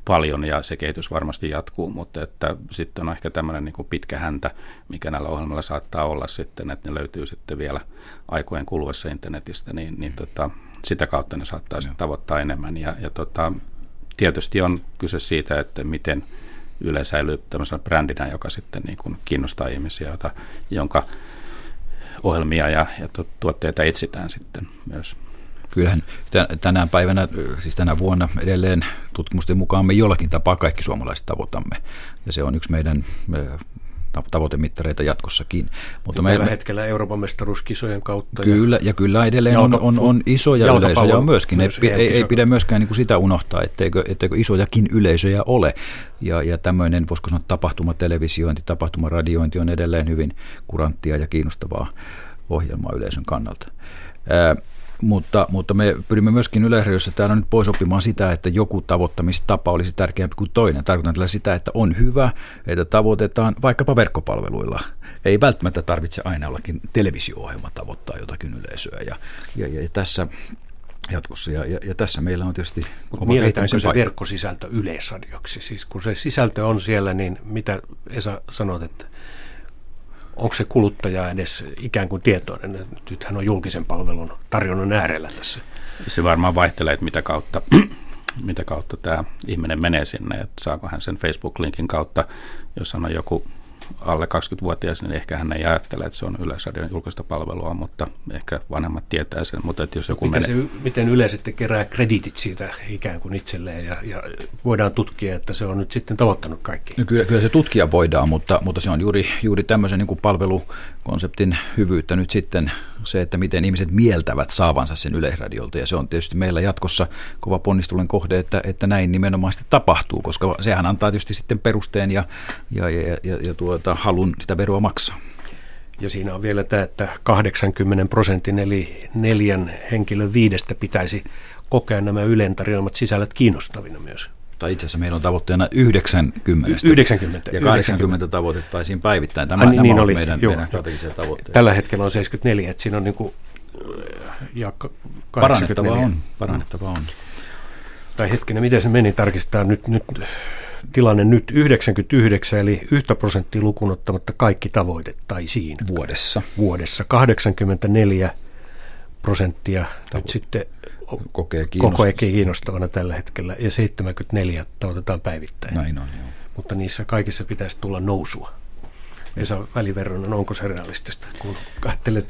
Speaker 3: paljon ja se kehitys varmasti jatkuu, mutta että sitten on ehkä tämmöinen niin pitkä häntä, mikä näillä ohjelmilla saattaa olla sitten, että ne löytyy sitten vielä aikojen kuluessa internetistä, niin, niin tota, sitä kautta ne saattaa sitten tavoittaa enemmän ja, ja tota, tietysti on kyse siitä, että miten Yle säilyy tämmöisenä brändinä, joka sitten niin kuin kiinnostaa ihmisiä, jota, jonka ohjelmia ja, ja tuotteita etsitään sitten myös.
Speaker 2: Kyllähän tänä päivänä, siis tänä vuonna edelleen tutkimusten mukaan me jollakin tapaa kaikki suomalaiset tavoitamme. Ja se on yksi meidän tavoitemittareita jatkossakin.
Speaker 1: Mutta Tällä me, hetkellä Euroopan mestaruuskisojen kautta.
Speaker 2: Kyllä, ja, ja kyllä edelleen jalka, on, on, on isoja yleisöjä on myöskin. Myös ei, ei, ei pidä myöskään niin kuin sitä unohtaa, etteikö, etteikö isojakin yleisöjä ole. Ja, ja tämmöinen, voisiko sanoa, tapahtumatelevisiointi, tapahtumaradiointi on edelleen hyvin kuranttia ja kiinnostavaa ohjelmaa yleisön kannalta. Ää, mutta, mutta me pyrimme myöskin Yleisradiossa täällä nyt pois oppimaan sitä, että joku tavoittamistapa olisi tärkeämpi kuin toinen. Tarkoitan tällä sitä, että on hyvä, että tavoitetaan vaikkapa verkkopalveluilla. Ei välttämättä tarvitse aina ollakin televisio-ohjelma tavoittaa jotakin yleisöä. Ja, ja, ja tässä jatkossa. Ja, ja, ja tässä meillä on tietysti...
Speaker 1: Mielletäänkö se paikka. verkkosisältö yleisradioksi? Siis kun se sisältö on siellä, niin mitä Esa sanot, että onko se kuluttaja edes ikään kuin tietoinen? Nythän on julkisen palvelun tarjonnan äärellä tässä.
Speaker 3: Se varmaan vaihtelee, että mitä kautta, mitä kautta tämä ihminen menee sinne, että saako hän sen Facebook-linkin kautta, jos hän on joku alle 20-vuotias, niin ehkä hän ei ajattele, että se on Yleisradion julkista palvelua, mutta ehkä vanhemmat tietää sen. Mutta että jos joku
Speaker 1: miten, menee... se, miten Yle sitten kerää krediitit siitä ikään kuin itselleen ja, ja voidaan tutkia, että se on nyt sitten tavoittanut kaikki?
Speaker 2: No kyllä, kyllä se tutkia voidaan, mutta, mutta se on juuri, juuri tämmöisen niin kuin palvelukonseptin hyvyyttä nyt sitten se, että miten ihmiset mieltävät saavansa sen Yleisradiolta ja se on tietysti meillä jatkossa kova ponnistulen kohde, että, että näin nimenomaan sitten tapahtuu, koska sehän antaa tietysti sitten perusteen ja, ja, ja, ja, ja tuota, halun sitä veroa maksaa.
Speaker 1: Ja siinä on vielä tämä, että 80 prosentin eli neljän henkilön viidestä pitäisi kokea nämä Ylen tarjoamat sisällöt kiinnostavina myös.
Speaker 2: Tai itse asiassa meillä on tavoitteena 90.
Speaker 1: 90
Speaker 2: ja 80 tavoitettaisiin päivittäin. Tämä,
Speaker 1: niin,
Speaker 2: niin
Speaker 1: oli,
Speaker 2: meidän, meidän strategisia tavoitteita.
Speaker 1: Tällä hetkellä on 74, että siinä on niin kuin,
Speaker 2: ja parannettavaa on. Parannettavaa on.
Speaker 1: Tai hetkinen, miten se meni tarkistaa nyt, nyt tilanne nyt 99, eli yhtä prosenttia lukunottamatta kaikki tavoitettaisiin.
Speaker 2: Vuodessa.
Speaker 1: Vuodessa. 84 prosenttia Tavo- nyt sitten kokee, kokee kiinnostavana tällä hetkellä, ja 74 tavoitetaan päivittäin.
Speaker 2: Näin on, joo.
Speaker 1: Mutta niissä kaikissa pitäisi tulla nousua. Esa Väliverronen, onko se realistista, kun ajattelee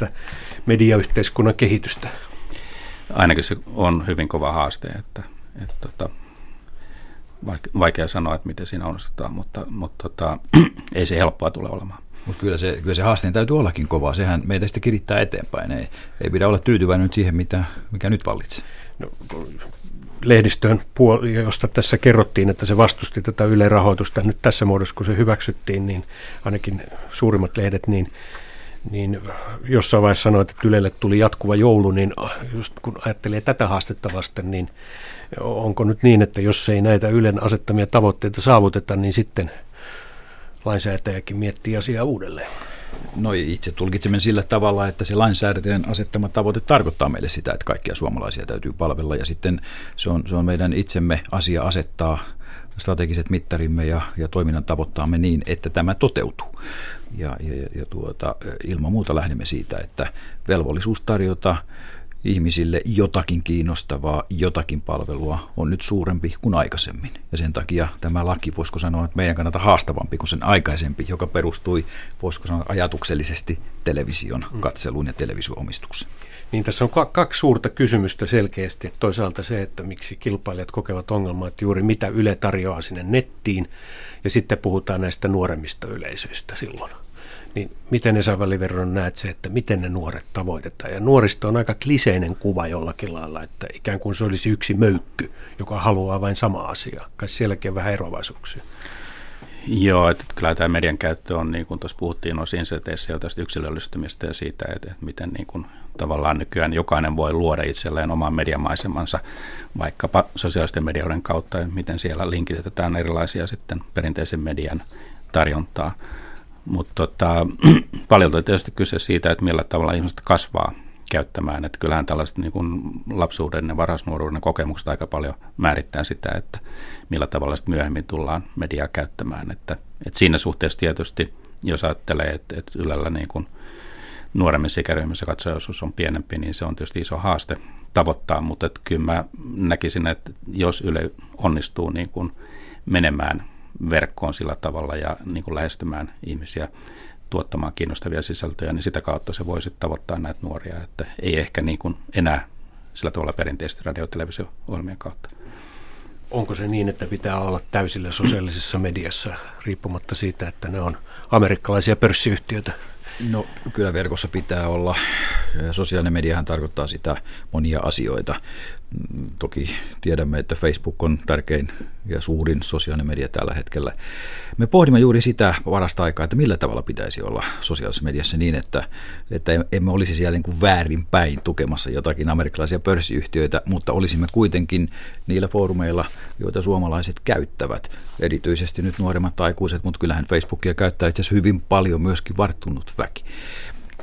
Speaker 1: mediayhteiskunnan kehitystä?
Speaker 3: Ainakin se on hyvin kova haaste, että, että tota, vaikea sanoa, että miten siinä onnistutaan, mutta, mutta tota, ei se helppoa tule olemaan.
Speaker 2: Mutta kyllä se, kyllä se haasteen täytyy ollakin kova. Sehän meitä sitten kirittää eteenpäin. Ei, ei pidä olla tyytyväinen nyt siihen, mitä, mikä nyt vallitsee. No,
Speaker 1: lehdistön puoli, josta tässä kerrottiin, että se vastusti tätä Yle-rahoitusta nyt tässä muodossa, kun se hyväksyttiin, niin ainakin suurimmat lehdet, niin, niin jossain vaiheessa sanoit, että Ylelle tuli jatkuva joulu, niin just kun ajattelee tätä haastetta vasten, niin onko nyt niin, että jos ei näitä Ylen asettamia tavoitteita saavuteta, niin sitten lainsäätäjäkin miettii asiaa uudelleen?
Speaker 2: No itse tulkitsemme sillä tavalla, että se lainsäädäntöjen asettama tavoite tarkoittaa meille sitä, että kaikkia suomalaisia täytyy palvella ja sitten se on, se on meidän itsemme asia asettaa strategiset mittarimme ja, ja toiminnan tavoittaamme niin, että tämä toteutuu. Ja, ja, ja tuota, ilman muuta lähdemme siitä, että velvollisuus tarjota ihmisille jotakin kiinnostavaa, jotakin palvelua on nyt suurempi kuin aikaisemmin. Ja sen takia tämä laki, voisiko sanoa, että meidän kannalta haastavampi kuin sen aikaisempi, joka perustui, voisiko sanoa, ajatuksellisesti television mm. katseluun ja televisioomistukseen.
Speaker 1: Niin tässä on kaksi suurta kysymystä selkeästi. Toisaalta se, että miksi kilpailijat kokevat ongelmaa, että juuri mitä Yle tarjoaa sinne nettiin, ja sitten puhutaan näistä nuoremmista yleisöistä silloin niin miten Esa Väliverron näet se, että miten ne nuoret tavoitetaan? Ja nuorista on aika kliseinen kuva jollakin lailla, että ikään kuin se olisi yksi möykky, joka haluaa vain sama asia. Kai sielläkin on vähän eroavaisuuksia.
Speaker 3: Joo, että kyllä tämä median käyttö on, niin kuin tuossa puhuttiin osin se jo tästä yksilöllistymistä ja siitä, että, että miten niin kuin, tavallaan nykyään jokainen voi luoda itselleen oman mediamaisemansa vaikkapa sosiaalisten medioiden kautta, ja miten siellä linkitetään erilaisia sitten perinteisen median tarjontaa. Mutta tota, paljon on tietysti kyse siitä, että millä tavalla ihmiset kasvaa käyttämään. Että kyllähän tällaiset niin kuin lapsuuden ja varhaisnuoruuden kokemukset aika paljon määrittää sitä, että millä tavalla sitten myöhemmin tullaan mediaa käyttämään. Että, että siinä suhteessa tietysti, jos ajattelee, että, että Ylellä niin kuin nuoremmissa ikäryhmissä katsojaosuus on pienempi, niin se on tietysti iso haaste tavoittaa, mutta että kyllä mä näkisin, että jos Yle onnistuu niin kuin menemään verkkoon sillä tavalla ja niin kuin lähestymään ihmisiä tuottamaan kiinnostavia sisältöjä, niin sitä kautta se voisi tavoittaa näitä nuoria, että ei ehkä niin kuin enää sillä tavalla perinteisesti radio- ja televisio-ohjelmien kautta.
Speaker 1: onko se niin, että pitää olla täysillä sosiaalisessa mediassa riippumatta siitä, että ne on amerikkalaisia pörssiyhtiöitä?
Speaker 2: No kyllä verkossa pitää olla. Sosiaalinen mediahan tarkoittaa sitä monia asioita. Toki tiedämme, että Facebook on tärkein ja suurin sosiaalinen media tällä hetkellä. Me pohdimme juuri sitä varasta aikaa, että millä tavalla pitäisi olla sosiaalisessa mediassa niin, että, että emme olisi siellä niin kuin väärinpäin tukemassa jotakin amerikkalaisia pörssiyhtiöitä, mutta olisimme kuitenkin niillä foorumeilla, joita suomalaiset käyttävät. Erityisesti nyt nuoremmat aikuiset, mutta kyllähän Facebookia käyttää itse asiassa hyvin paljon myöskin varttunut väki.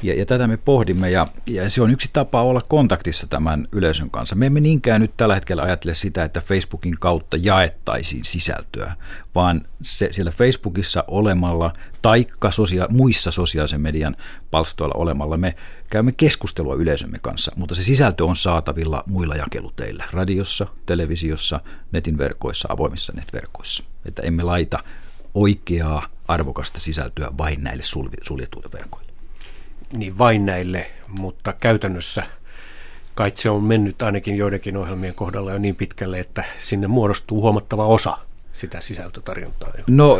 Speaker 2: Ja, ja tätä me pohdimme ja, ja se on yksi tapa olla kontaktissa tämän yleisön kanssa. Me emme niinkään nyt tällä hetkellä ajattele sitä, että Facebookin kautta jaettaisiin sisältöä, vaan se, siellä Facebookissa olemalla taikka sosia- muissa sosiaalisen median palstoilla olemalla me käymme keskustelua yleisömme kanssa, mutta se sisältö on saatavilla muilla jakeluteillä, radiossa, televisiossa, netin verkoissa, avoimissa netverkoissa. Että emme laita oikeaa arvokasta sisältöä vain näille suljetuille verkoille
Speaker 1: niin vain näille, mutta käytännössä kai se on mennyt ainakin joidenkin ohjelmien kohdalla jo niin pitkälle, että sinne muodostuu huomattava osa sitä sisältötarjontaa.
Speaker 2: No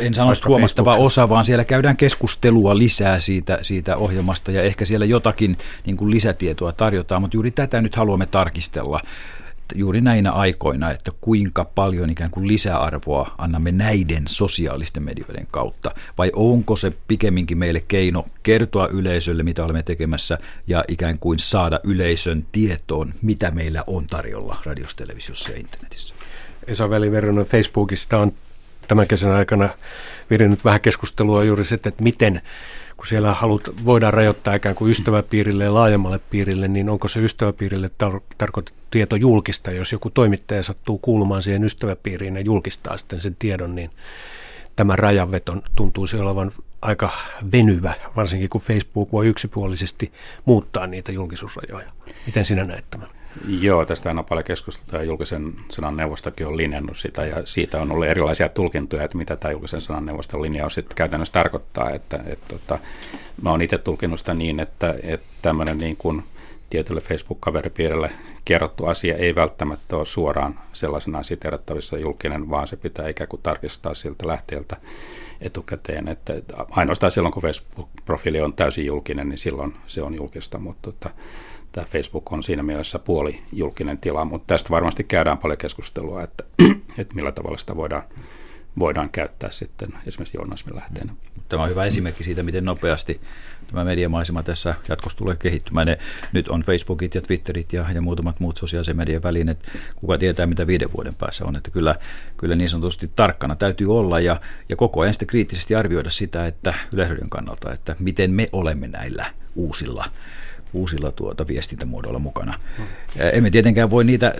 Speaker 2: en sano huomattava osa, vaan siellä käydään keskustelua lisää siitä, siitä ohjelmasta ja ehkä siellä jotakin niin kuin lisätietoa tarjotaan, mutta juuri tätä nyt haluamme tarkistella juuri näinä aikoina, että kuinka paljon ikään kuin lisäarvoa annamme näiden sosiaalisten medioiden kautta, vai onko se pikemminkin meille keino kertoa yleisölle, mitä olemme tekemässä, ja ikään kuin saada yleisön tietoon, mitä meillä on tarjolla radiossa, televisiossa ja internetissä.
Speaker 1: Esa Väliverronen Facebookista on tämän kesän aikana virinnyt vähän keskustelua juuri se, että miten kun siellä halut, voidaan rajoittaa ikään kuin ystäväpiirille ja laajemmalle piirille, niin onko se ystäväpiirille tar- tarkoitettu tieto julkista? Jos joku toimittaja sattuu kuulumaan siihen ystäväpiiriin ja julkistaa sitten sen tiedon, niin tämä rajanveto tuntuisi olevan aika venyvä, varsinkin kun Facebook voi yksipuolisesti muuttaa niitä julkisuusrajoja. Miten sinä näet tämän?
Speaker 3: Joo, tästä on paljon keskustelua ja julkisen sanan neuvostokin on linjannut sitä ja siitä on ollut erilaisia tulkintoja, että mitä tämä julkisen sanan neuvoston linjaus sitten käytännössä tarkoittaa. Että, että, että, että mä oon itse tulkinut sitä niin, että, että tämmöinen niin kuin tietylle Facebook-kaveripiirille kerrottu asia ei välttämättä ole suoraan sellaisena siterattavissa julkinen, vaan se pitää ikään kuin tarkistaa siltä lähteeltä etukäteen. Että ainoastaan silloin, kun Facebook-profiili on täysin julkinen, niin silloin se on julkista, mutta että, tämä Facebook on siinä mielessä puoli julkinen tila, mutta tästä varmasti käydään paljon keskustelua, että, että millä tavalla sitä voidaan, voidaan käyttää sitten esimerkiksi journalismin lähteenä.
Speaker 2: Tämä on hyvä esimerkki siitä, miten nopeasti tämä mediamaisema tässä jatkossa tulee kehittymään. Ne, nyt on Facebookit ja Twitterit ja, ja muutamat muut sosiaalisen median välineet. Kuka tietää, mitä viiden vuoden päässä on. Että kyllä, kyllä niin sanotusti tarkkana täytyy olla ja, ja koko ajan sitten kriittisesti arvioida sitä, että yleisöiden kannalta, että miten me olemme näillä uusilla uusilla tuota viestintämuodoilla mukana. Hmm. Emme tietenkään voi niitä,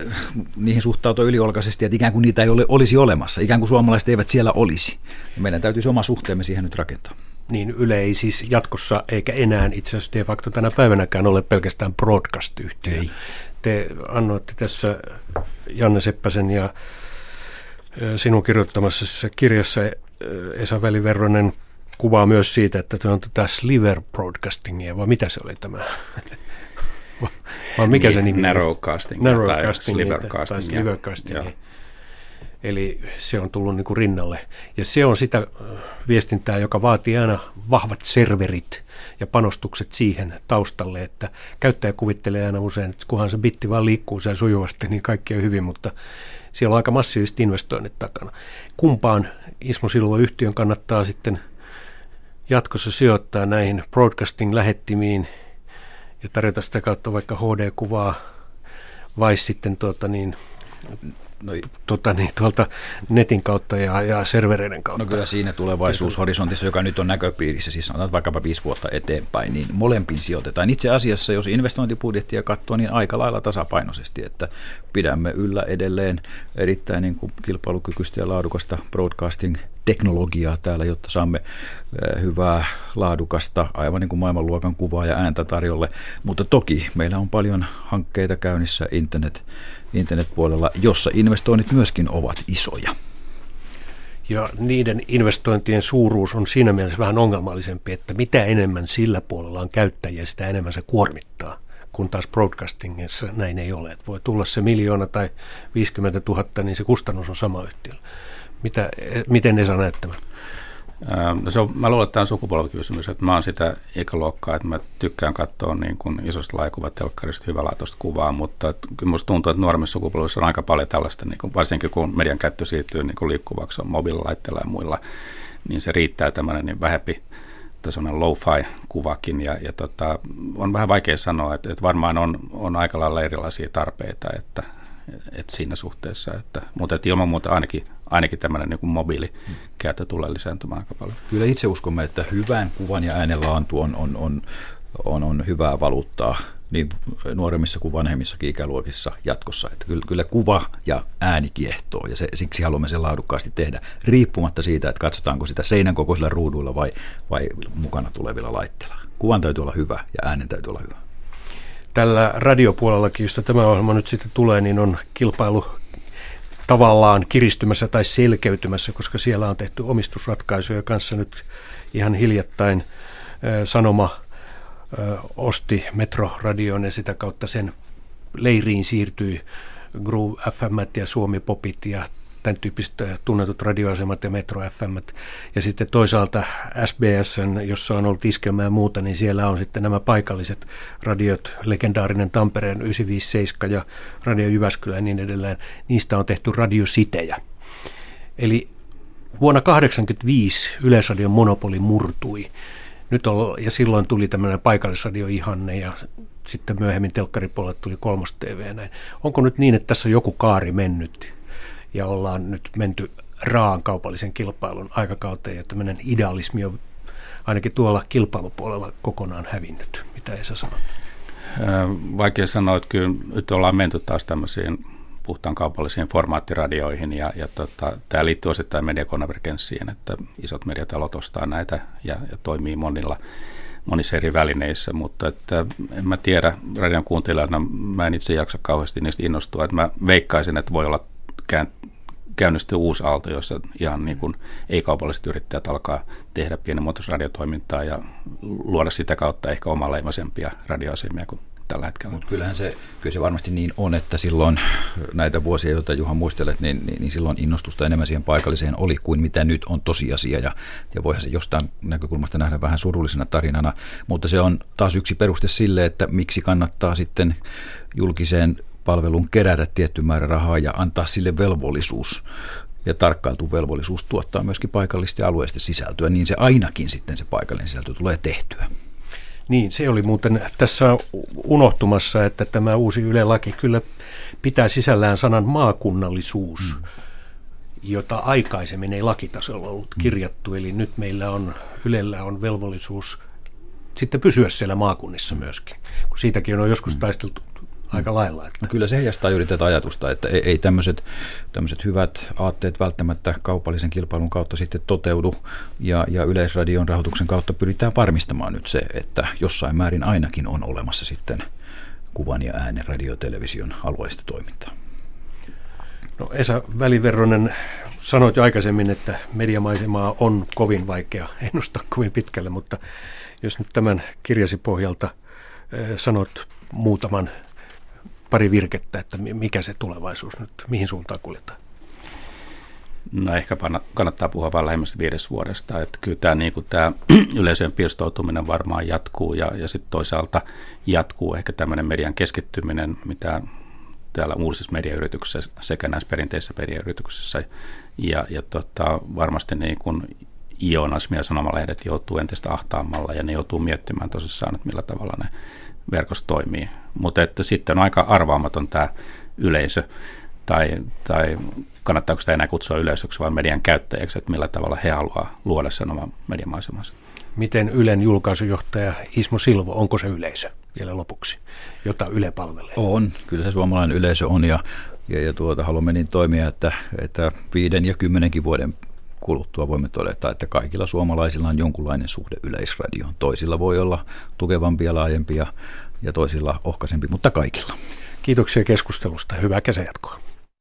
Speaker 2: niihin suhtautua yliolkaisesti, että ikään kuin niitä ei ole, olisi olemassa, ikään kuin suomalaiset eivät siellä olisi. Meidän täytyisi oma suhteemme siihen nyt rakentaa.
Speaker 1: Niin Yle ei siis jatkossa eikä enää itse asiassa de facto tänä päivänäkään ole pelkästään broadcast-yhtiö. Ei. Te annoitte tässä Janne Seppäsen ja sinun kirjoittamassa kirjassa Esa Väliverronen kuvaa myös siitä, että se on tätä sliver broadcastingia, vai mitä se oli tämä?
Speaker 3: vai mikä se nimi Narrowcasting.
Speaker 1: Narrowcasting tai slivercasting. Eli se on tullut niin kuin rinnalle. Ja se on sitä viestintää, joka vaatii aina vahvat serverit ja panostukset siihen taustalle, että käyttäjä kuvittelee aina usein, että kunhan se bitti vaan liikkuu sen sujuvasti, niin kaikki on hyvin, mutta siellä on aika massiiviset investoinnit takana. Kumpaan Ismo Silva yhtiön kannattaa sitten – jatkossa sijoittaa näihin broadcasting-lähettimiin ja tarjota sitä kautta vaikka HD-kuvaa vai sitten tuota niin, no, tuota, niin, tuolta netin kautta ja, ja servereiden kautta.
Speaker 2: No kyllä siinä tulevaisuushorisontissa, joka nyt on näköpiirissä, siis sanotaan vaikkapa viisi vuotta eteenpäin, niin molempiin sijoitetaan. Itse asiassa, jos investointibudjettia katsoo, niin aika lailla tasapainoisesti, että pidämme yllä edelleen erittäin niin kuin kilpailukykyistä ja laadukasta broadcasting-teknologiaa täällä, jotta saamme eh, hyvää, laadukasta, aivan niin kuin maailmanluokan kuvaa ja ääntä tarjolle. Mutta toki meillä on paljon hankkeita käynnissä internet internetpuolella, jossa investoinnit myöskin ovat isoja.
Speaker 1: Ja niiden investointien suuruus on siinä mielessä vähän ongelmallisempi, että mitä enemmän sillä puolella on käyttäjiä, sitä enemmän se kuormittaa kun taas broadcastingissa näin ei ole. Että voi tulla se miljoona tai 50 000, niin se kustannus on sama yhtiöllä. Mitä, miten ne saa näyttämään?
Speaker 3: No se on, mä luulen, että tämä on sukupolvikysymys, että mä oon sitä ikäluokkaa, että mä tykkään katsoa niin kuin isosta laikuvat-telkkarista hyvälaatuista kuvaa, mutta kyllä musta tuntuu, että nuoremmissa sukupolvissa on aika paljon tällaista, niin kuin, varsinkin kun median käyttö siirtyy niin kuin liikkuvaksi on mobiililaitteilla ja muilla, niin se riittää tämmöinen niin vähempi tasoinen low-fi kuvakin ja, ja tota, on vähän vaikea sanoa, että, että varmaan on, on aika lailla erilaisia tarpeita, että, että siinä suhteessa, että, mutta että ilman muuta ainakin, ainakin tämmöinen niin mobiilikäyttö tulee lisääntymään aika paljon.
Speaker 2: Kyllä itse uskomme, että hyvän kuvan ja äänen laantu on, on, on, on, on hyvää valuuttaa niin nuoremmissa kuin vanhemmissakin ikäluokissa jatkossa. Että kyllä, kyllä kuva ja ääni kiehtoo ja se, siksi haluamme sen laadukkaasti tehdä, riippumatta siitä, että katsotaanko sitä seinän kokoisilla ruuduilla vai, vai mukana tulevilla laitteilla. Kuvan täytyy olla hyvä ja äänen täytyy olla hyvä.
Speaker 1: Tällä radiopuolellakin, josta tämä ohjelma nyt sitten tulee, niin on kilpailu tavallaan kiristymässä tai selkeytymässä, koska siellä on tehty omistusratkaisuja kanssa nyt ihan hiljattain. Sanoma osti Metro-radion ja sitä kautta sen leiriin siirtyi Groove FM ja Suomi Popit ja tämän tyyppiset tunnetut radioasemat ja Metro FM. Ja sitten toisaalta SBS, jossa on ollut iskelmää ja muuta, niin siellä on sitten nämä paikalliset radiot, legendaarinen Tampereen 957 ja Radio Jyväskylä ja niin edelleen. Niistä on tehty radiositejä. Eli vuonna 1985 Yleisradion monopoli murtui. Nyt on, ja silloin tuli tämmöinen paikallisradio ihanne ja sitten myöhemmin telkkaripuolelle tuli kolmos TV. Näin. Onko nyt niin, että tässä on joku kaari mennyt ja ollaan nyt menty raan kaupallisen kilpailun aikakauteen ja tämmöinen idealismi on ainakin tuolla kilpailupuolella kokonaan hävinnyt. Mitä Esa sanoo?
Speaker 3: Vaikea sanoa, että kyllä nyt ollaan menty taas tämmöisiin puhtaan kaupallisiin formaattiradioihin ja, ja tota, tämä liittyy osittain mediakonvergenssiin, että isot mediatalot ostaa näitä ja, ja toimii monilla monissa eri välineissä, mutta että en mä tiedä, radion kuuntelijana mä en itse jaksa kauheasti niistä innostua, että mä veikkaisin, että voi olla käynnistyy uusi aalto, jossa ihan niin kuin ei-kaupalliset yrittäjät alkaa tehdä pienimuotoista radiotoimintaa ja luoda sitä kautta ehkä omaleimaisempia radioasemia kuin tällä hetkellä.
Speaker 2: Mutta kyllähän se, kyllä se varmasti niin on, että silloin näitä vuosia, joita Juha muistelet, niin, niin, niin silloin innostusta enemmän siihen paikalliseen oli kuin mitä nyt on tosiasia. Ja, ja voihan se jostain näkökulmasta nähdä vähän surullisena tarinana, mutta se on taas yksi peruste sille, että miksi kannattaa sitten julkiseen palvelun kerätä tietty määrä rahaa ja antaa sille velvollisuus ja tarkkailtu velvollisuus tuottaa myöskin paikallista ja alueellista sisältöä, niin se ainakin sitten se paikallinen sisältö tulee tehtyä.
Speaker 1: Niin, se oli muuten tässä unohtumassa, että tämä uusi Yle-laki kyllä pitää sisällään sanan maakunnallisuus, mm. jota aikaisemmin ei lakitasolla ollut mm. kirjattu. Eli nyt meillä on, Ylellä on velvollisuus sitten pysyä siellä maakunnissa myöskin, kun siitäkin on joskus mm. taisteltu aika lailla. Että.
Speaker 2: Kyllä se heijastaa juuri tätä ajatusta, että ei, ei tämmöiset, tämmöiset hyvät aatteet välttämättä kaupallisen kilpailun kautta sitten toteudu, ja, ja Yleisradion rahoituksen kautta pyritään varmistamaan nyt se, että jossain määrin ainakin on olemassa sitten kuvan ja äänen radiotelevision alueellista toimintaa.
Speaker 1: No Esa Väliverronen, sanoit jo aikaisemmin, että mediamaisemaa on kovin vaikea ennustaa kovin pitkälle, mutta jos nyt tämän kirjasi pohjalta eh, sanot muutaman pari virkettä, että mikä se tulevaisuus nyt, mihin suuntaan kuljetaan?
Speaker 3: No ehkä kannattaa puhua vain lähemmästä viides vuodesta. Että kyllä tämä, niin kuin tämä yleisöjen pirstoutuminen varmaan jatkuu ja, ja sitten toisaalta jatkuu ehkä tämmöinen median keskittyminen, mitä täällä uusissa mediayrityksissä sekä näissä perinteisissä mediayrityksissä. Ja, ja tota, varmasti niin kuin Ionasmi ja sanomalehdet joutuu entistä ahtaammalla ja ne joutuu miettimään tosissaan, että millä tavalla ne verkossa toimii. Mutta että sitten on aika arvaamaton tämä yleisö, tai, tai kannattaako sitä enää kutsua yleisöksi vai median käyttäjäksi, että millä tavalla he haluaa luoda sen oman mediamaisemansa.
Speaker 1: Miten Ylen julkaisujohtaja Ismo Silvo, onko se yleisö vielä lopuksi, jota Yle palvelee?
Speaker 2: On, kyllä se suomalainen yleisö on ja, ja, ja tuota, haluamme niin toimia, että, että viiden ja kymmenenkin vuoden kuluttua voimme todeta, että kaikilla suomalaisilla on jonkunlainen suhde yleisradioon. Toisilla voi olla tukevampi ja laajempi ja, ja toisilla ohkaisempi, mutta kaikilla.
Speaker 1: Kiitoksia keskustelusta. Hyvää kesäjatkoa.